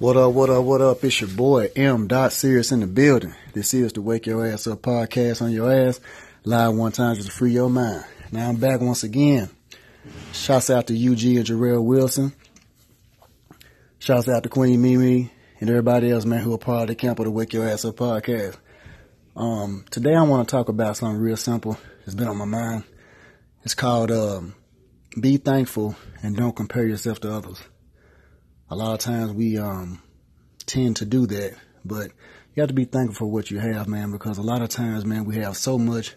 What up, what up, what up? It's your boy M. Dot Serious in the building. This is the Wake Your Ass Up podcast on your ass. Live one time just to free your mind. Now I'm back once again. Shouts out to UG and Jarrell Wilson. Shouts out to Queen Mimi and everybody else, man, who are part of the camp of the Wake Your Ass Up podcast. Um, today I want to talk about something real simple. It's been on my mind. It's called um, Be Thankful and Don't Compare Yourself to Others a lot of times we um, tend to do that, but you have to be thankful for what you have, man, because a lot of times, man, we have so much,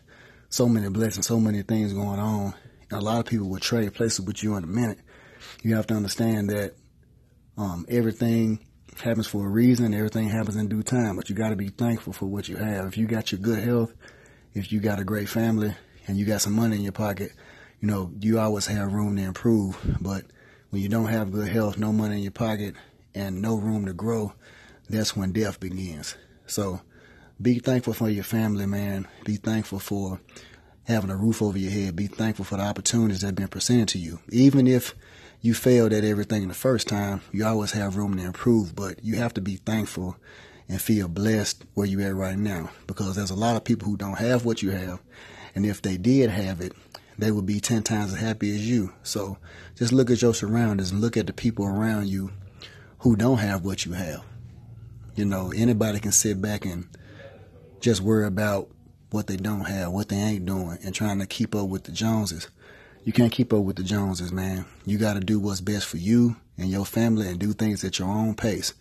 so many blessings, so many things going on. And a lot of people will trade places with you in a minute. You have to understand that um, everything happens for a reason. Everything happens in due time, but you got to be thankful for what you have. If you got your good health, if you got a great family, and you got some money in your pocket, you know, you always have room to improve. But when you don't have good health, no money in your pocket, and no room to grow, that's when death begins. So be thankful for your family, man. Be thankful for having a roof over your head. Be thankful for the opportunities that have been presented to you. Even if you failed at everything the first time, you always have room to improve, but you have to be thankful and feel blessed where you're at right now because there's a lot of people who don't have what you have. And if they did have it, they would be 10 times as happy as you. So just look at your surroundings and look at the people around you who don't have what you have. You know, anybody can sit back and just worry about what they don't have, what they ain't doing, and trying to keep up with the Joneses. You can't keep up with the Joneses, man. You got to do what's best for you and your family and do things at your own pace.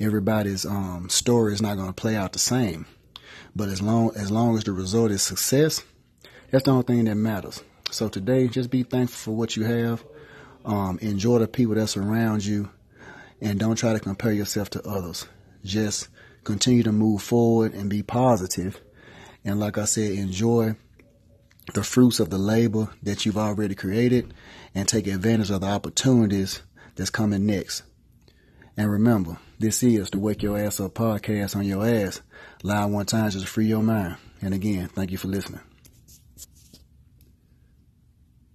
Everybody's um, story is not going to play out the same. But as long as long as the result is success, that's the only thing that matters. So today, just be thankful for what you have. Um, enjoy the people that surround you, and don't try to compare yourself to others. Just continue to move forward and be positive. And like I said, enjoy the fruits of the labor that you've already created and take advantage of the opportunities that's coming next. And remember, this is the Wake Your Ass Up podcast on your ass. Live one time just free your mind. And again, thank you for listening.